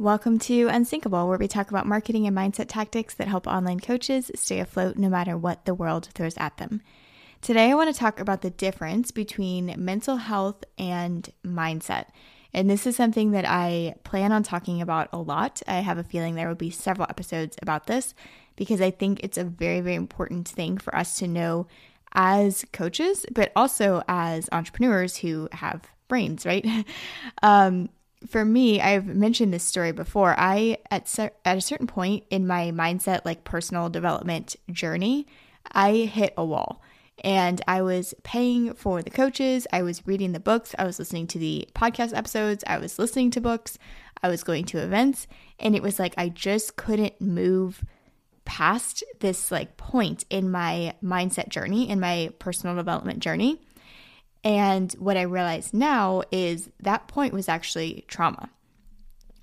Welcome to Unsinkable, where we talk about marketing and mindset tactics that help online coaches stay afloat no matter what the world throws at them. Today, I want to talk about the difference between mental health and mindset. And this is something that I plan on talking about a lot. I have a feeling there will be several episodes about this because I think it's a very, very important thing for us to know as coaches, but also as entrepreneurs who have brains, right? um, for me, I've mentioned this story before. I at at a certain point in my mindset like personal development journey, I hit a wall. And I was paying for the coaches, I was reading the books, I was listening to the podcast episodes, I was listening to books, I was going to events, and it was like I just couldn't move past this like point in my mindset journey, in my personal development journey and what I realize now is that point was actually trauma.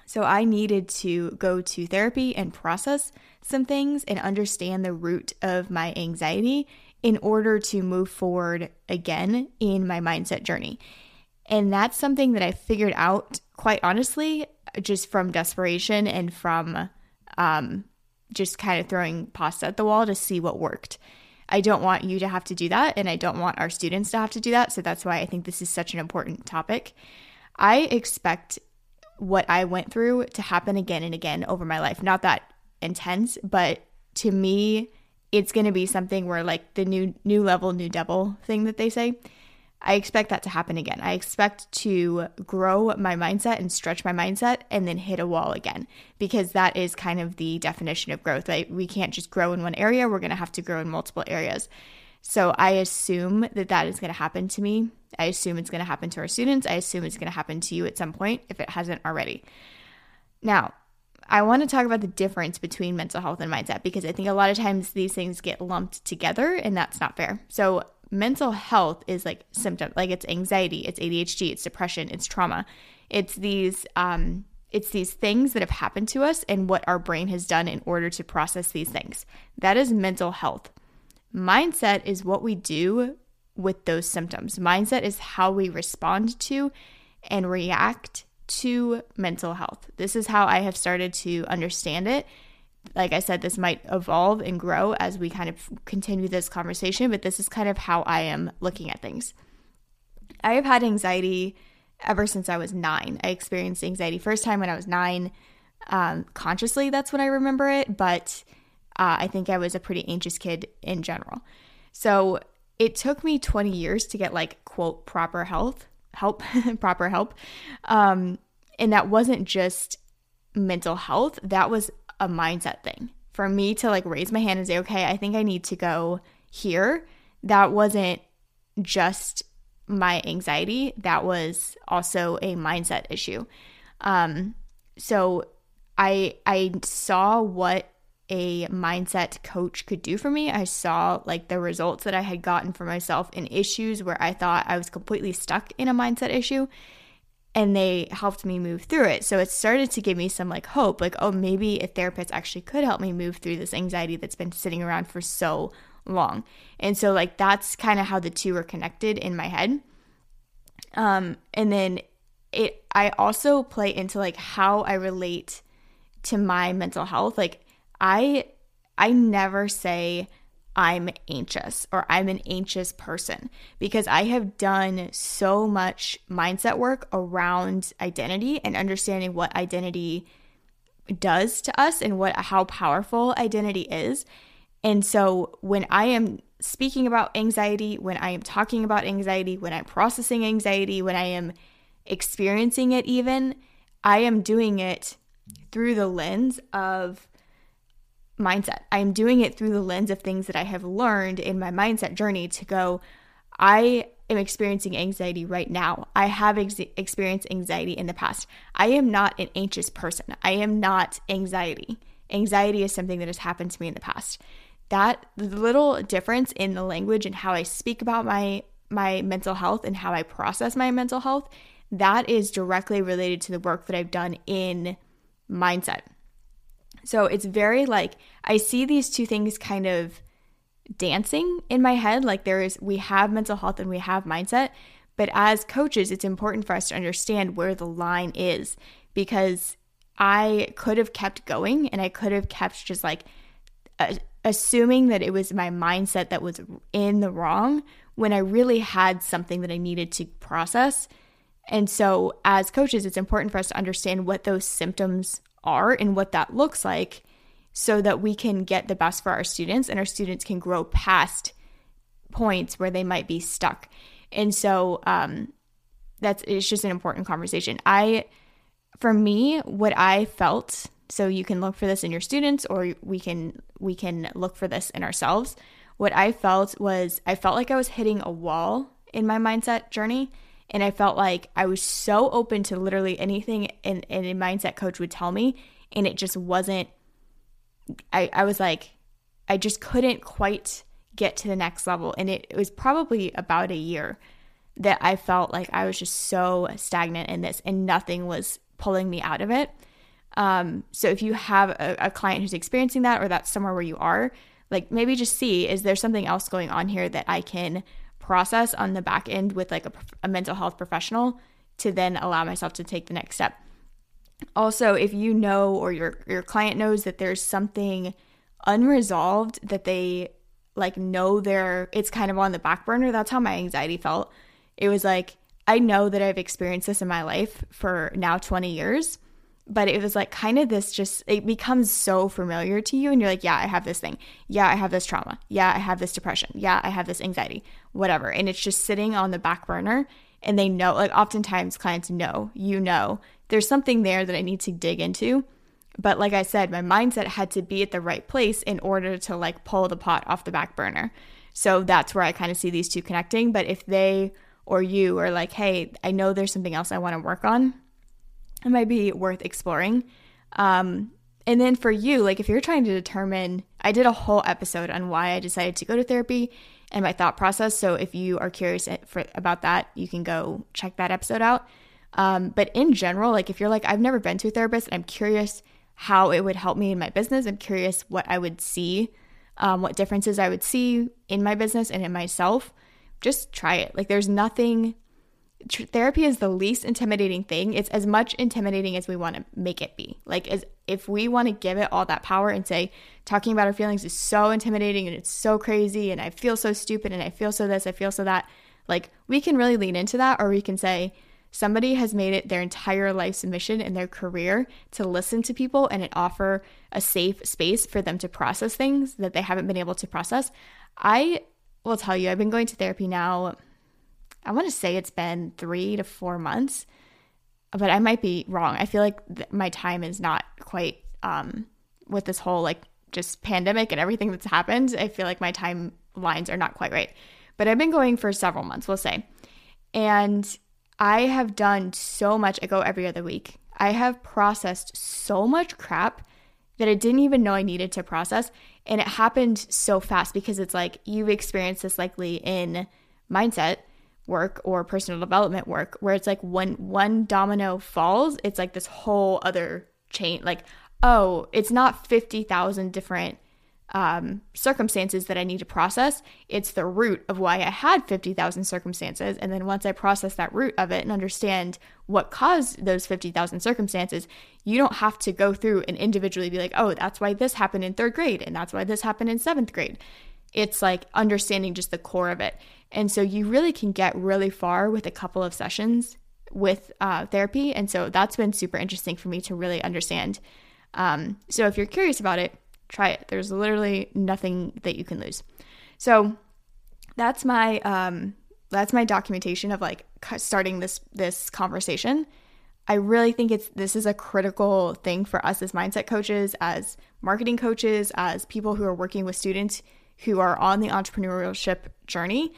So I needed to go to therapy and process some things and understand the root of my anxiety in order to move forward again in my mindset journey. And that's something that I figured out quite honestly just from desperation and from um, just kind of throwing pasta at the wall to see what worked. I don't want you to have to do that, and I don't want our students to have to do that. So that's why I think this is such an important topic. I expect what I went through to happen again and again over my life. Not that intense, but to me, it's going to be something where like the new new level, new devil thing that they say. I expect that to happen again. I expect to grow my mindset and stretch my mindset and then hit a wall again because that is kind of the definition of growth. Right? We can't just grow in one area, we're going to have to grow in multiple areas. So I assume that that is going to happen to me. I assume it's going to happen to our students. I assume it's going to happen to you at some point if it hasn't already. Now, I want to talk about the difference between mental health and mindset because I think a lot of times these things get lumped together and that's not fair. So, mental health is like symptom like it's anxiety it's adhd it's depression it's trauma. It's these um it's these things that have happened to us and what our brain has done in order to process these things. That is mental health. Mindset is what we do with those symptoms. Mindset is how we respond to and react to mental health. This is how i have started to understand it like I said, this might evolve and grow as we kind of continue this conversation, but this is kind of how I am looking at things. I have had anxiety ever since I was nine. I experienced anxiety first time when I was nine. Um, consciously, that's when I remember it, but uh, I think I was a pretty anxious kid in general. So it took me 20 years to get like quote proper health help proper help um, and that wasn't just mental health that was a mindset thing. For me to like raise my hand and say, okay, I think I need to go here, that wasn't just my anxiety, that was also a mindset issue. Um, so I I saw what a mindset coach could do for me. I saw like the results that I had gotten for myself in issues where I thought I was completely stuck in a mindset issue and they helped me move through it. So it started to give me some like hope, like, oh, maybe a therapist actually could help me move through this anxiety that's been sitting around for so long. And so, like, that's kind of how the two are connected in my head. Um, and then it, I also play into like how I relate to my mental health. Like, I, I never say, I'm anxious or I'm an anxious person because I have done so much mindset work around identity and understanding what identity does to us and what how powerful identity is. And so when I am speaking about anxiety, when I am talking about anxiety, when I'm processing anxiety, when I am experiencing it even, I am doing it through the lens of mindset. I'm doing it through the lens of things that I have learned in my mindset journey to go, I am experiencing anxiety right now. I have ex- experienced anxiety in the past. I am not an anxious person. I am not anxiety. Anxiety is something that has happened to me in the past. That little difference in the language and how I speak about my my mental health and how I process my mental health, that is directly related to the work that I've done in mindset. So it's very like I see these two things kind of dancing in my head. Like there is, we have mental health and we have mindset. But as coaches, it's important for us to understand where the line is because I could have kept going and I could have kept just like assuming that it was my mindset that was in the wrong when I really had something that I needed to process. And so, as coaches, it's important for us to understand what those symptoms are and what that looks like so that we can get the best for our students and our students can grow past points where they might be stuck. And so, um, that's it's just an important conversation. I, for me, what I felt so you can look for this in your students or we can we can look for this in ourselves what i felt was i felt like i was hitting a wall in my mindset journey and i felt like i was so open to literally anything in, in a mindset coach would tell me. And it just wasn't i, I was like i just couldn't quite get to the next level. And it, it was probably about a year that i felt like i was just so stagnant in this and nothing was pulling me out of it. Um, so if you have a, a client who's experiencing that or that's somewhere where you are, like maybe just see is there something else going on here that I can process on the back end with like a, a mental health professional to then allow myself to take the next step. Also, if you know or your your client knows that there's something unresolved that they like know they're it's kind of on the back burner, that's how my anxiety felt. It was like I know that I've experienced this in my life for now 20 years but it was like kind of this just it becomes so familiar to you and you're like yeah i have this thing. Yeah i have this trauma. Yeah i have this depression. Yeah i have this anxiety. Whatever. And it's just sitting on the back burner and they know like oftentimes clients know you know there's something there that i need to dig into. But like i said my mindset had to be at the right place in order to like pull the pot off the back burner. So that's where i kind of see these two connecting. But if they or you are like hey i know there's something else i want to work on it might be worth exploring. Um, and then for you, like if you're trying to determine, I did a whole episode on why I decided to go to therapy and my thought process. So if you are curious for, about that, you can go check that episode out. Um, but in general, like if you're like, I've never been to a therapist and I'm curious how it would help me in my business, I'm curious what I would see, um, what differences I would see in my business and in myself, just try it. Like there's nothing tr- therapy is the least intimidating thing. It's as much intimidating as we want to make it be. Like as if we want to give it all that power and say talking about our feelings is so intimidating and it's so crazy and I feel so stupid and I feel so this, I feel so that, like we can really lean into that or we can say somebody has made it their entire life's mission in their career to listen to people and it offer a safe space for them to process things that they haven't been able to process. I will tell you, I've been going to therapy now I want to say it's been three to four months, but I might be wrong. I feel like th- my time is not quite um, with this whole like just pandemic and everything that's happened. I feel like my timelines are not quite right. But I've been going for several months, we'll say. And I have done so much. I go every other week. I have processed so much crap that I didn't even know I needed to process. And it happened so fast because it's like you've experienced this likely in mindset work or personal development work where it's like when one domino falls, it's like this whole other chain. Like, oh, it's not 50,000 different um, circumstances that I need to process. It's the root of why I had 50,000 circumstances. And then once I process that root of it and understand what caused those 50,000 circumstances, you don't have to go through and individually be like, oh, that's why this happened in third grade and that's why this happened in seventh grade. It's like understanding just the core of it. And so you really can get really far with a couple of sessions with uh, therapy. And so that's been super interesting for me to really understand. Um, so if you're curious about it, try it. There's literally nothing that you can lose. So that's my um, that's my documentation of like starting this this conversation. I really think it's this is a critical thing for us as mindset coaches, as marketing coaches, as people who are working with students who are on the entrepreneurship journey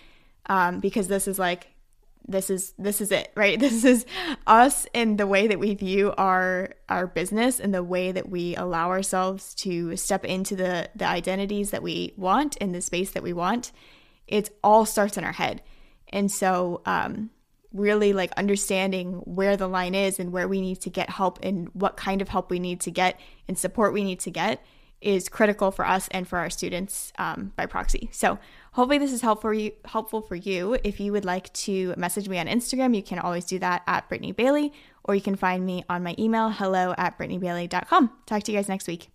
um, because this is like this is this is it right? This is us and the way that we view our our business and the way that we allow ourselves to step into the the identities that we want in the space that we want. It all starts in our head. And so um really like understanding where the line is and where we need to get help and what kind of help we need to get and support we need to get is critical for us and for our students um, by proxy. So hopefully this is helpful for you. Helpful for you. If you would like to message me on Instagram, you can always do that at Brittany Bailey, or you can find me on my email, hello at brittanybailey.com. Talk to you guys next week.